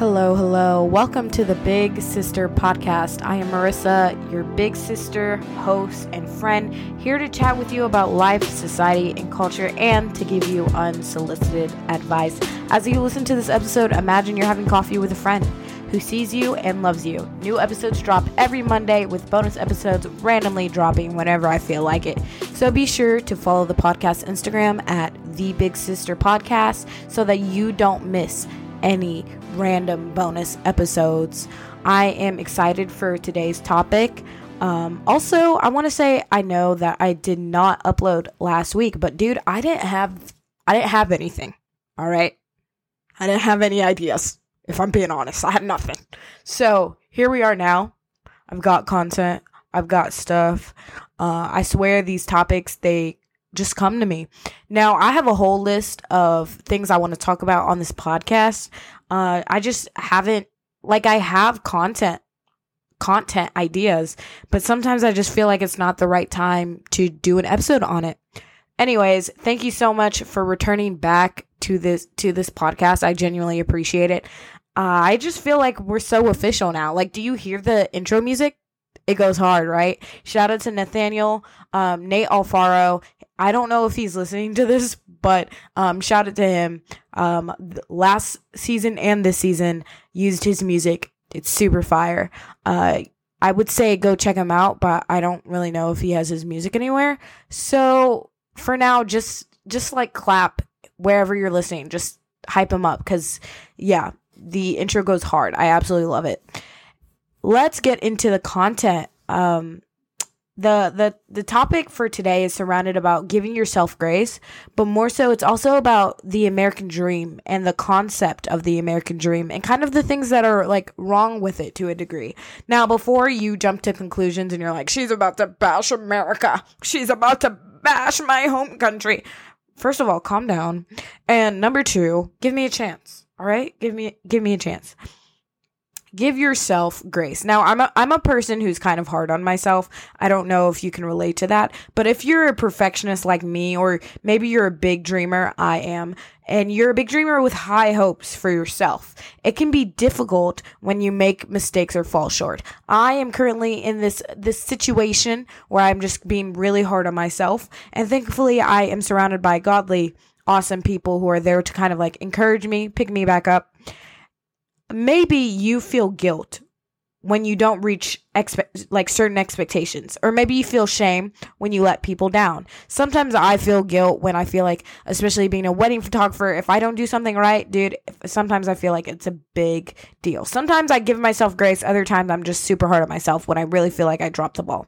Hello, hello. Welcome to the Big Sister Podcast. I am Marissa, your big sister, host, and friend, here to chat with you about life, society, and culture, and to give you unsolicited advice. As you listen to this episode, imagine you're having coffee with a friend who sees you and loves you. New episodes drop every Monday with bonus episodes randomly dropping whenever I feel like it. So be sure to follow the podcast Instagram at the Big Sister Podcast so that you don't miss any random bonus episodes. I am excited for today's topic. Um, also, I want to say I know that I did not upload last week, but dude, I didn't have I didn't have anything. All right, I didn't have any ideas. If I'm being honest, I had nothing. So here we are now. I've got content. I've got stuff. Uh, I swear these topics they just come to me. Now, I have a whole list of things I want to talk about on this podcast. Uh, I just haven't, like, I have content, content ideas, but sometimes I just feel like it's not the right time to do an episode on it. Anyways, thank you so much for returning back to this to this podcast. I genuinely appreciate it. Uh, I just feel like we're so official now. Like, do you hear the intro music? It goes hard, right? Shout out to Nathaniel, um, Nate Alfaro. I don't know if he's listening to this, but um, shout out to him. Um, last season and this season used his music. It's super fire. Uh, I would say go check him out, but I don't really know if he has his music anywhere. So for now, just just like clap wherever you're listening. Just hype him up because yeah, the intro goes hard. I absolutely love it. Let's get into the content. Um, the the the topic for today is surrounded about giving yourself grace, but more so it's also about the American dream and the concept of the American dream and kind of the things that are like wrong with it to a degree. Now, before you jump to conclusions and you're like, she's about to bash America. She's about to bash my home country. First of all, calm down. And number 2, give me a chance. All right? Give me give me a chance give yourself grace. Now, I'm a I'm a person who's kind of hard on myself. I don't know if you can relate to that, but if you're a perfectionist like me or maybe you're a big dreamer, I am, and you're a big dreamer with high hopes for yourself, it can be difficult when you make mistakes or fall short. I am currently in this this situation where I'm just being really hard on myself, and thankfully I am surrounded by godly awesome people who are there to kind of like encourage me, pick me back up maybe you feel guilt when you don't reach expect like certain expectations or maybe you feel shame when you let people down. Sometimes i feel guilt when i feel like especially being a wedding photographer if i don't do something right dude sometimes i feel like it's a big deal. Sometimes i give myself grace other times i'm just super hard on myself when i really feel like i dropped the ball.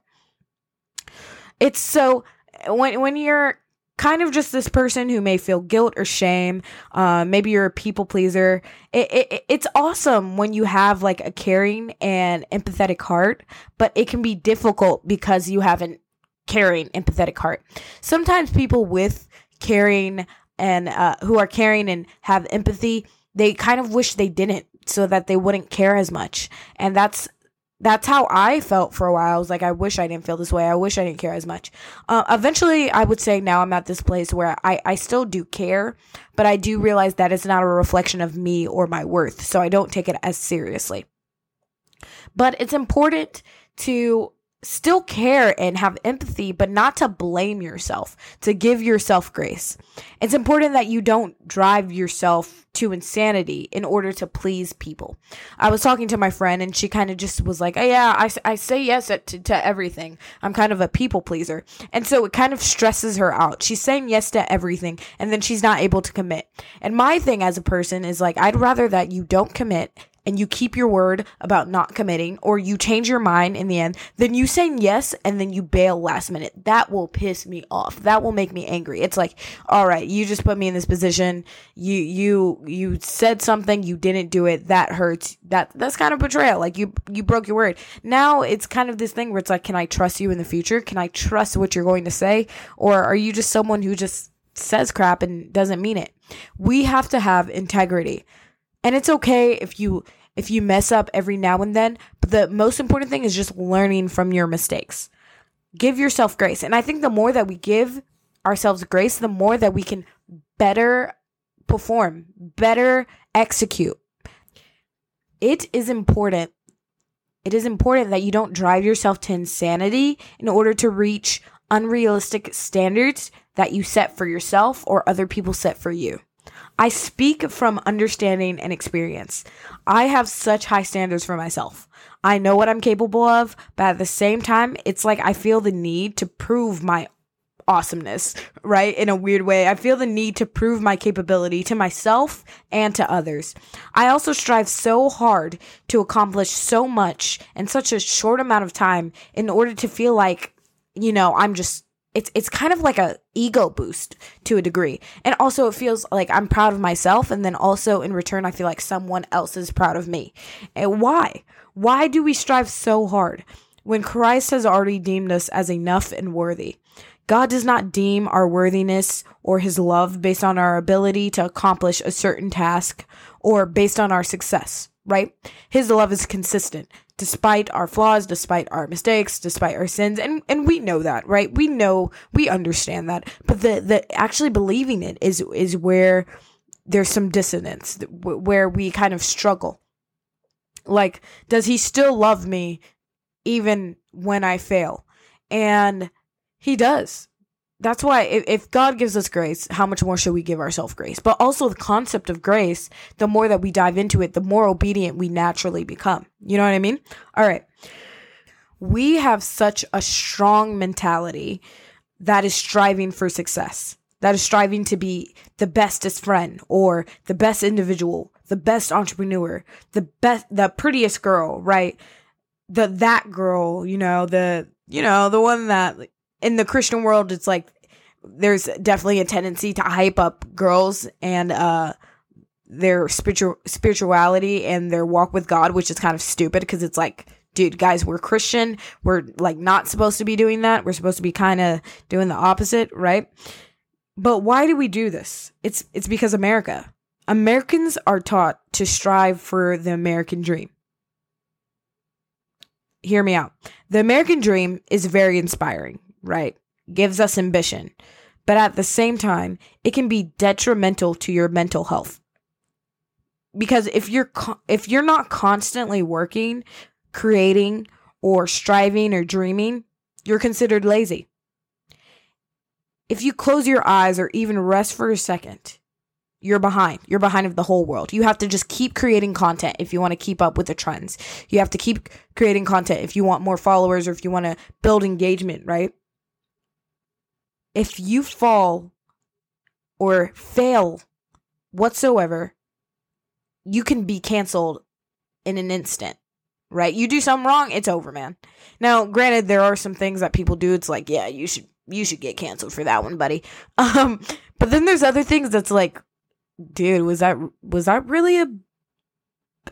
It's so when when you're kind of just this person who may feel guilt or shame. Uh, maybe you're a people pleaser. It, it, it's awesome when you have like a caring and empathetic heart, but it can be difficult because you have an caring, empathetic heart. Sometimes people with caring and uh, who are caring and have empathy, they kind of wish they didn't so that they wouldn't care as much. And that's that's how I felt for a while. I was like, I wish I didn't feel this way. I wish I didn't care as much. Uh, eventually, I would say now I'm at this place where I, I still do care, but I do realize that it's not a reflection of me or my worth. So I don't take it as seriously. But it's important to still care and have empathy, but not to blame yourself, to give yourself grace. It's important that you don't drive yourself to insanity in order to please people. I was talking to my friend and she kind of just was like, oh, yeah, I, I say yes to, to everything. I'm kind of a people pleaser. And so it kind of stresses her out. She's saying yes to everything and then she's not able to commit. And my thing as a person is like, I'd rather that you don't commit and you keep your word about not committing or you change your mind in the end, then you saying yes and then you bail last minute. That will piss me off. That will make me angry. It's like, all right, you just put me in this position. You you you said something, you didn't do it. That hurts. That that's kind of betrayal. Like you you broke your word. Now it's kind of this thing where it's like, can I trust you in the future? Can I trust what you're going to say? Or are you just someone who just says crap and doesn't mean it? We have to have integrity. And it's okay if you if you mess up every now and then, but the most important thing is just learning from your mistakes. Give yourself grace. And I think the more that we give ourselves grace, the more that we can better perform, better execute. it is important. It is important that you don't drive yourself to insanity in order to reach unrealistic standards that you set for yourself or other people set for you. I speak from understanding and experience. I have such high standards for myself. I know what I'm capable of, but at the same time, it's like I feel the need to prove my awesomeness, right? In a weird way. I feel the need to prove my capability to myself and to others. I also strive so hard to accomplish so much in such a short amount of time in order to feel like, you know, I'm just it's it's kind of like a ego boost to a degree. And also it feels like I'm proud of myself and then also in return I feel like someone else is proud of me. And why? Why do we strive so hard when Christ has already deemed us as enough and worthy? God does not deem our worthiness or his love based on our ability to accomplish a certain task or based on our success, right? His love is consistent despite our flaws, despite our mistakes, despite our sins. And, and we know that, right? We know, we understand that. But the, the actually believing it is, is where there's some dissonance, where we kind of struggle. Like, does he still love me even when I fail? And he does. That's why if, if God gives us grace, how much more should we give ourselves grace? But also the concept of grace, the more that we dive into it, the more obedient we naturally become. You know what I mean? All right. We have such a strong mentality that is striving for success, that is striving to be the bestest friend or the best individual, the best entrepreneur, the best, the prettiest girl, right? The, that girl, you know, the, you know, the one that in the Christian world, it's like there's definitely a tendency to hype up girls and uh their spiritual spirituality and their walk with God, which is kind of stupid because it's like, dude, guys, we're Christian. We're like not supposed to be doing that. We're supposed to be kind of doing the opposite, right? But why do we do this? It's it's because America. Americans are taught to strive for the American dream. Hear me out. The American dream is very inspiring right? Gives us ambition. But at the same time, it can be detrimental to your mental health. Because if you're if you're not constantly working, creating or striving or dreaming, you're considered lazy. If you close your eyes or even rest for a second, you're behind. You're behind of the whole world. You have to just keep creating content if you want to keep up with the trends. You have to keep creating content if you want more followers or if you want to build engagement, right? If you fall or fail whatsoever, you can be canceled in an instant, right? You do something wrong, it's over, man. Now, granted, there are some things that people do. It's like, yeah, you should you should get canceled for that one, buddy. Um, but then there's other things that's like, dude, was that was that really a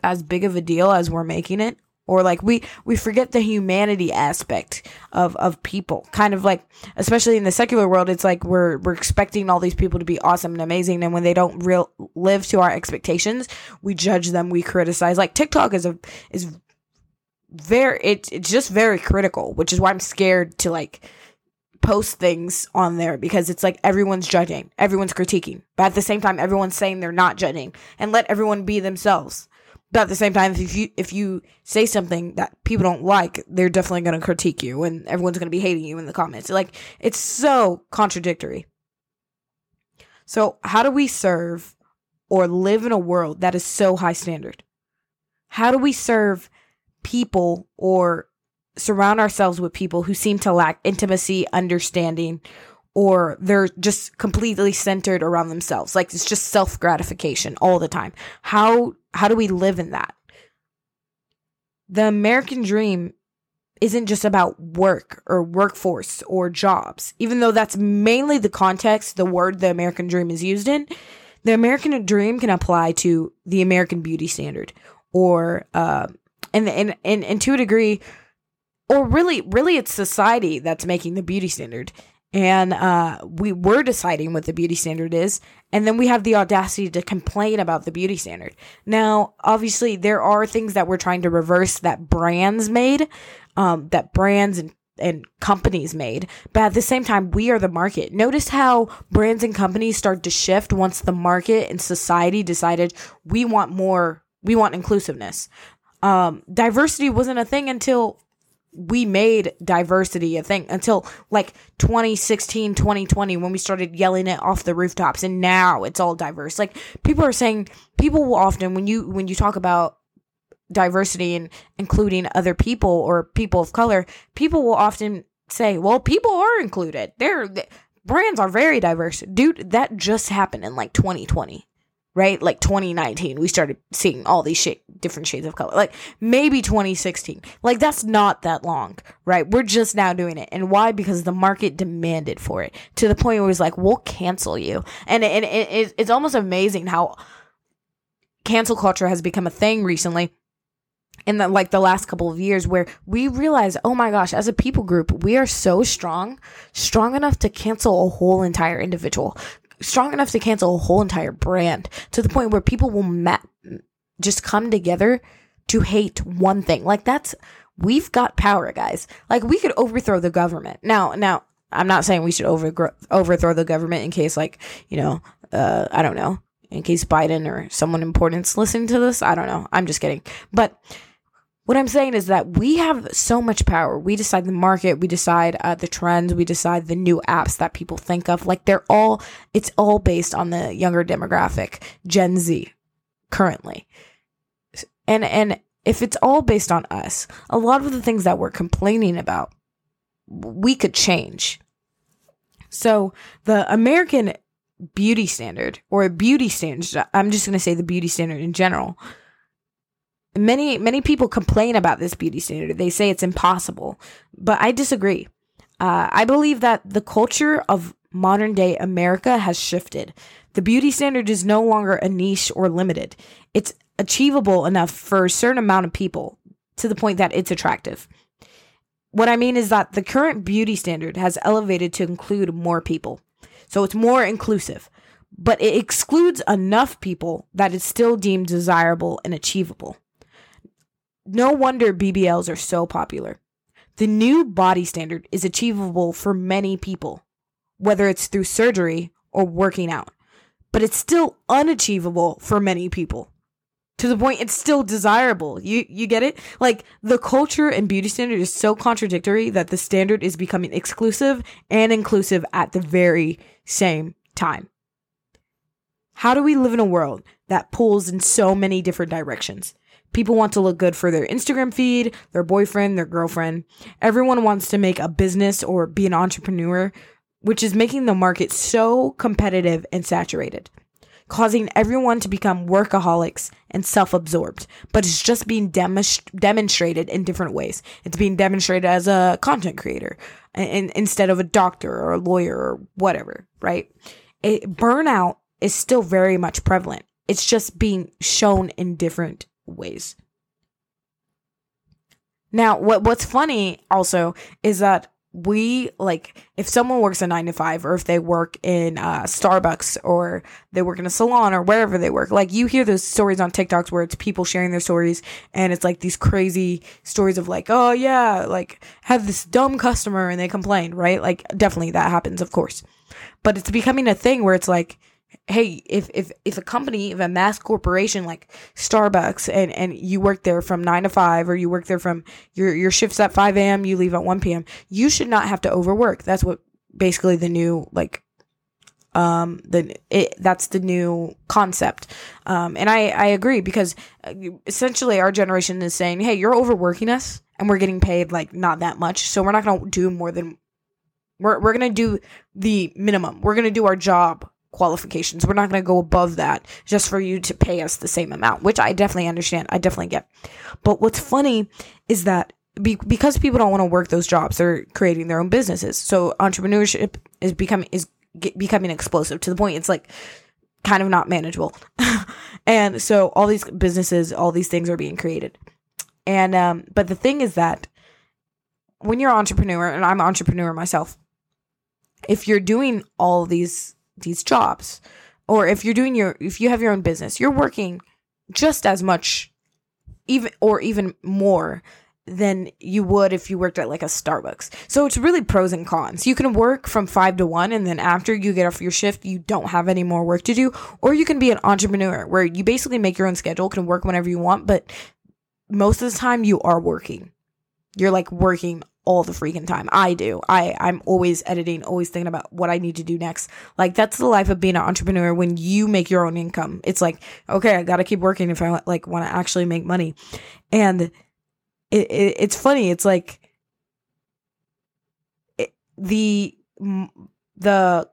as big of a deal as we're making it? Or like we we forget the humanity aspect of of people. Kind of like especially in the secular world it's like we're we're expecting all these people to be awesome and amazing and when they don't real live to our expectations we judge them we criticize. Like tiktok is a is very it, it's just very critical which is why i'm scared to like post things on there because it's like everyone's judging everyone's critiquing but at the same time everyone's saying they're not judging and let everyone be themselves but at the same time, if you if you say something that people don't like, they're definitely going to critique you, and everyone's going to be hating you in the comments. Like it's so contradictory. So how do we serve or live in a world that is so high standard? How do we serve people or surround ourselves with people who seem to lack intimacy, understanding, or they're just completely centered around themselves. Like it's just self gratification all the time. How how do we live in that? The American dream isn't just about work or workforce or jobs, even though that's mainly the context the word the American dream is used in. The American dream can apply to the American beauty standard or uh and and and, and to a degree or really really it's society that's making the beauty standard and uh, we were deciding what the beauty standard is, and then we have the audacity to complain about the beauty standard. Now, obviously, there are things that we're trying to reverse that brands made, um, that brands and and companies made, but at the same time, we are the market. Notice how brands and companies start to shift once the market and society decided we want more we want inclusiveness. Um, diversity wasn't a thing until we made diversity a thing until like 2016 2020 when we started yelling it off the rooftops and now it's all diverse. Like people are saying people will often when you when you talk about diversity and including other people or people of color people will often say well people are included. They're brands are very diverse. Dude that just happened in like 2020 right? Like 2019, we started seeing all these different shades of color. Like maybe 2016. Like that's not that long, right? We're just now doing it. And why? Because the market demanded for it to the point where it was like, we'll cancel you. And, and it, it's almost amazing how cancel culture has become a thing recently in the like the last couple of years where we realize oh my gosh as a people group we are so strong strong enough to cancel a whole entire individual strong enough to cancel a whole entire brand to the point where people will ma- just come together to hate one thing. Like that's we've got power, guys. Like we could overthrow the government. Now, now I'm not saying we should over overthrow the government in case like, you know, uh I don't know, in case Biden or someone important's listening to this. I don't know. I'm just kidding. But what I'm saying is that we have so much power. We decide the market, we decide uh, the trends, we decide the new apps that people think of. Like they're all, it's all based on the younger demographic, Gen Z, currently. And and if it's all based on us, a lot of the things that we're complaining about, we could change. So the American beauty standard or a beauty standard, I'm just going to say the beauty standard in general many many people complain about this beauty standard. They say it's impossible, but I disagree. Uh, I believe that the culture of modern day America has shifted. The beauty standard is no longer a niche or limited. It's achievable enough for a certain amount of people to the point that it's attractive. What I mean is that the current beauty standard has elevated to include more people. So it's more inclusive, but it excludes enough people that it's still deemed desirable and achievable. No wonder BBLs are so popular. The new body standard is achievable for many people, whether it's through surgery or working out, but it's still unachievable for many people. To the point it's still desirable. You you get it? Like the culture and beauty standard is so contradictory that the standard is becoming exclusive and inclusive at the very same time. How do we live in a world that pulls in so many different directions? People want to look good for their Instagram feed, their boyfriend, their girlfriend. Everyone wants to make a business or be an entrepreneur, which is making the market so competitive and saturated, causing everyone to become workaholics and self absorbed. But it's just being demonstrated in different ways. It's being demonstrated as a content creator and, instead of a doctor or a lawyer or whatever, right? It, burnout is still very much prevalent. It's just being shown in different ways. Now, what what's funny also is that we like if someone works a nine to five or if they work in uh, Starbucks or they work in a salon or wherever they work, like you hear those stories on TikToks where it's people sharing their stories and it's like these crazy stories of like, oh yeah, like have this dumb customer and they complain, right? Like definitely that happens, of course. But it's becoming a thing where it's like hey, if if if a company, if a mass corporation like Starbucks, and and you work there from nine to five, or you work there from your your shifts at five a.m., you leave at one p.m., you should not have to overwork. That's what basically the new like um the it, that's the new concept um and i i agree because uh, essentially our generation is saying hey you're overworking us and we're getting paid like not that much so we're not going to do more than we're, we're going to do the minimum we're going to do our job qualifications. We're not going to go above that just for you to pay us the same amount, which I definitely understand. I definitely get. But what's funny is that be- because people don't want to work those jobs, they're creating their own businesses. So entrepreneurship is becoming is becoming explosive to the point it's like kind of not manageable. and so all these businesses, all these things are being created. And um but the thing is that when you're an entrepreneur and I'm an entrepreneur myself, if you're doing all these these jobs or if you're doing your if you have your own business you're working just as much even or even more than you would if you worked at like a Starbucks. So it's really pros and cons. You can work from 5 to 1 and then after you get off your shift, you don't have any more work to do, or you can be an entrepreneur where you basically make your own schedule, can work whenever you want, but most of the time you are working. You're like working all the freaking time. I do. I I'm always editing, always thinking about what I need to do next. Like that's the life of being an entrepreneur when you make your own income. It's like, okay, I got to keep working if I like want to actually make money. And it, it, it's funny. It's like it, the the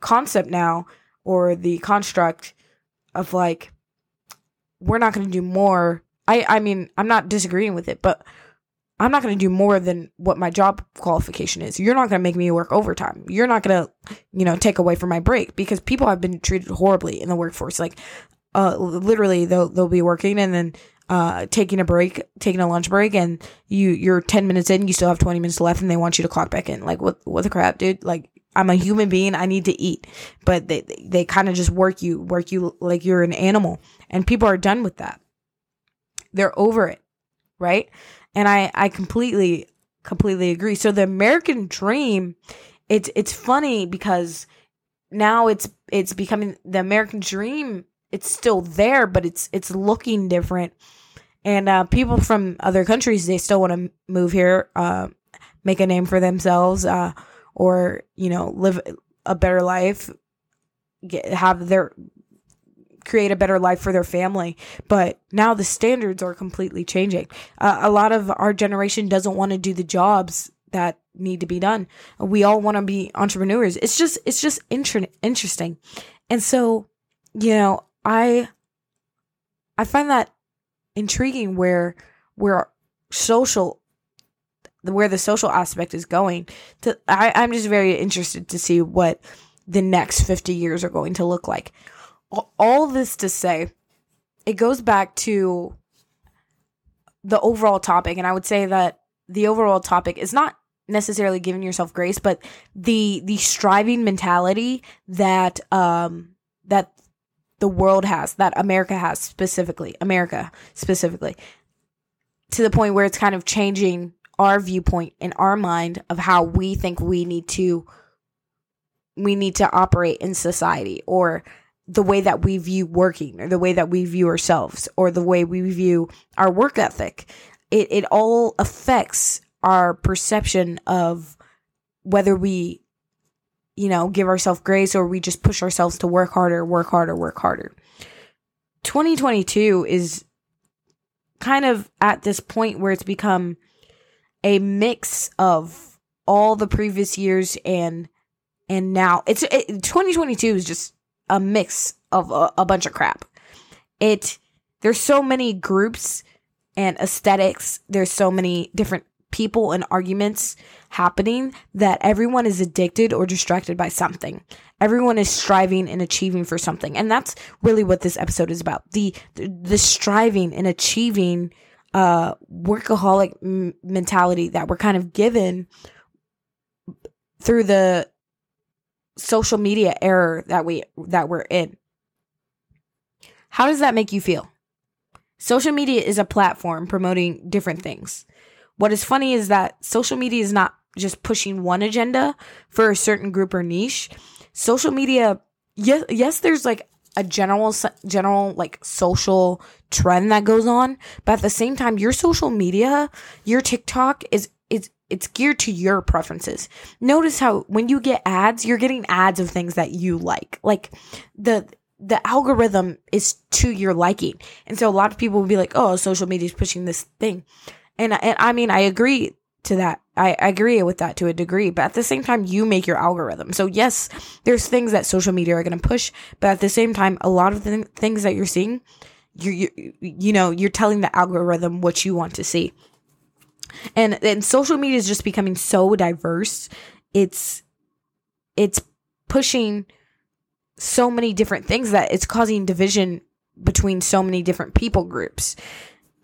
concept now or the construct of like we're not going to do more. I I mean, I'm not disagreeing with it, but I'm not going to do more than what my job qualification is. You're not going to make me work overtime. You're not going to, you know, take away from my break because people have been treated horribly in the workforce. Like, uh, literally they'll, they'll be working and then, uh, taking a break, taking a lunch break and you, you're 10 minutes in, you still have 20 minutes left and they want you to clock back in. Like, what, what the crap, dude? Like, I'm a human being. I need to eat, but they, they, they kind of just work you, work you like you're an animal and people are done with that. They're over it. Right. And I, I completely, completely agree. So the American dream, it's, it's funny because now it's, it's becoming the American dream. It's still there, but it's, it's looking different. And, uh, people from other countries, they still want to move here, uh, make a name for themselves, uh, or, you know, live a better life, get, have their, create a better life for their family. But now the standards are completely changing. Uh, a lot of our generation doesn't want to do the jobs that need to be done. We all want to be entrepreneurs. It's just it's just inter- interesting. And so, you know, I I find that intriguing where where social where the social aspect is going. To, I, I'm just very interested to see what the next 50 years are going to look like all this to say, it goes back to the overall topic. And I would say that the overall topic is not necessarily giving yourself grace, but the the striving mentality that um that the world has, that America has specifically, America specifically, to the point where it's kind of changing our viewpoint in our mind of how we think we need to we need to operate in society or the way that we view working or the way that we view ourselves or the way we view our work ethic. It, it all affects our perception of whether we, you know, give ourselves grace or we just push ourselves to work harder, work harder, work harder. 2022 is kind of at this point where it's become a mix of all the previous years and and now it's it, 2022 is just a mix of a, a bunch of crap. It there's so many groups and aesthetics. There's so many different people and arguments happening that everyone is addicted or distracted by something. Everyone is striving and achieving for something. And that's really what this episode is about. The the, striving and achieving uh workaholic m- mentality that we're kind of given through the social media error that we that we're in. How does that make you feel? Social media is a platform promoting different things. What is funny is that social media is not just pushing one agenda for a certain group or niche. Social media yes yes there's like a general general like social trend that goes on, but at the same time your social media, your TikTok is is it's geared to your preferences. Notice how when you get ads, you're getting ads of things that you like. Like the the algorithm is to your liking. And so a lot of people will be like, "Oh, social media is pushing this thing." And and I mean, I agree to that. I, I agree with that to a degree, but at the same time, you make your algorithm. So yes, there's things that social media are going to push, but at the same time, a lot of the things that you're seeing, you you you know, you're telling the algorithm what you want to see and and social media is just becoming so diverse. It's it's pushing so many different things that it's causing division between so many different people groups.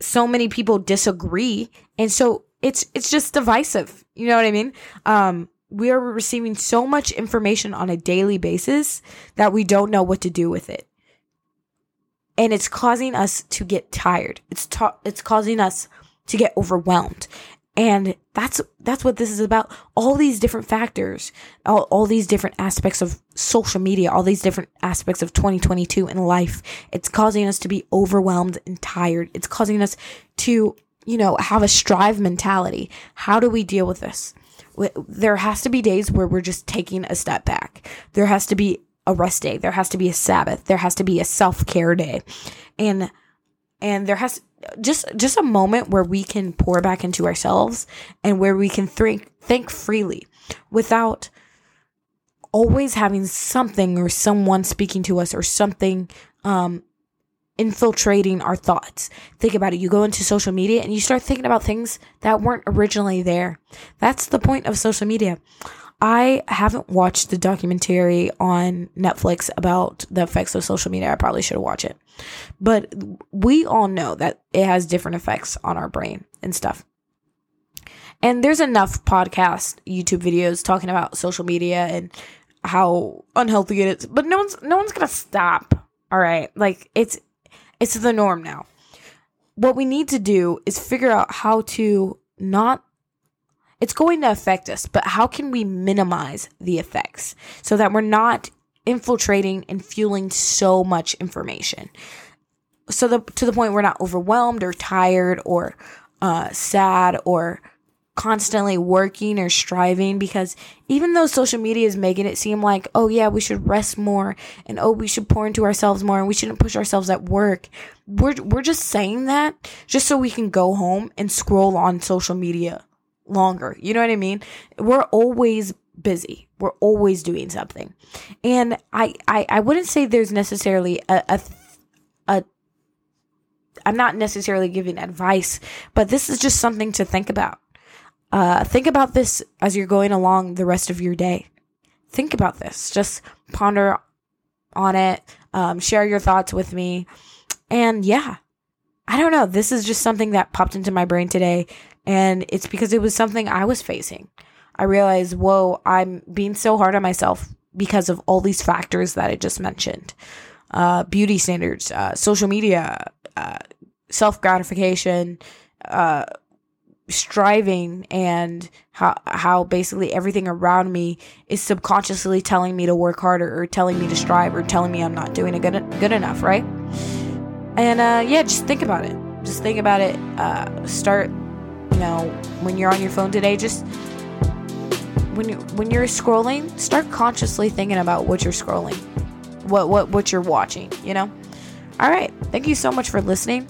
So many people disagree. And so it's it's just divisive. You know what i mean? Um we are receiving so much information on a daily basis that we don't know what to do with it. And it's causing us to get tired. It's ta- it's causing us to get overwhelmed. And that's that's what this is about. All these different factors, all, all these different aspects of social media, all these different aspects of 2022 in life. It's causing us to be overwhelmed and tired. It's causing us to, you know, have a strive mentality. How do we deal with this? There has to be days where we're just taking a step back. There has to be a rest day. There has to be a Sabbath. There has to be a self care day. And and there has just just a moment where we can pour back into ourselves and where we can think think freely without always having something or someone speaking to us or something um infiltrating our thoughts. Think about it. You go into social media and you start thinking about things that weren't originally there. That's the point of social media. I haven't watched the documentary on Netflix about the effects of social media. I probably should watch it. But we all know that it has different effects on our brain and stuff. And there's enough podcast, YouTube videos talking about social media and how unhealthy it is. But no one's no one's gonna stop. All right. Like it's it's the norm now. What we need to do is figure out how to not it's going to affect us, but how can we minimize the effects so that we're not infiltrating and fueling so much information? So the to the point we're not overwhelmed or tired or uh, sad or constantly working or striving because even though social media is making it seem like, oh yeah, we should rest more and oh we should pour into ourselves more and we shouldn't push ourselves at work. We're we're just saying that just so we can go home and scroll on social media longer. You know what I mean? We're always busy. We're always doing something. And I I, I wouldn't say there's necessarily a, a a I'm not necessarily giving advice, but this is just something to think about. Uh, think about this as you're going along the rest of your day. Think about this. Just ponder on it. Um, share your thoughts with me. And yeah, I don't know. This is just something that popped into my brain today. And it's because it was something I was facing. I realized, whoa, I'm being so hard on myself because of all these factors that I just mentioned uh, beauty standards, uh, social media, uh, self gratification, uh, striving, and how, how basically everything around me is subconsciously telling me to work harder or telling me to strive or telling me I'm not doing it good, good enough, right? And uh, yeah, just think about it. Just think about it. Uh, start know, when you're on your phone today, just when you when you're scrolling, start consciously thinking about what you're scrolling, what what what you're watching. You know. All right. Thank you so much for listening.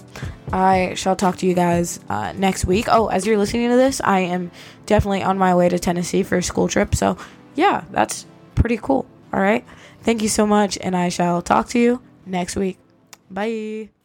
I shall talk to you guys uh, next week. Oh, as you're listening to this, I am definitely on my way to Tennessee for a school trip. So, yeah, that's pretty cool. All right. Thank you so much, and I shall talk to you next week. Bye.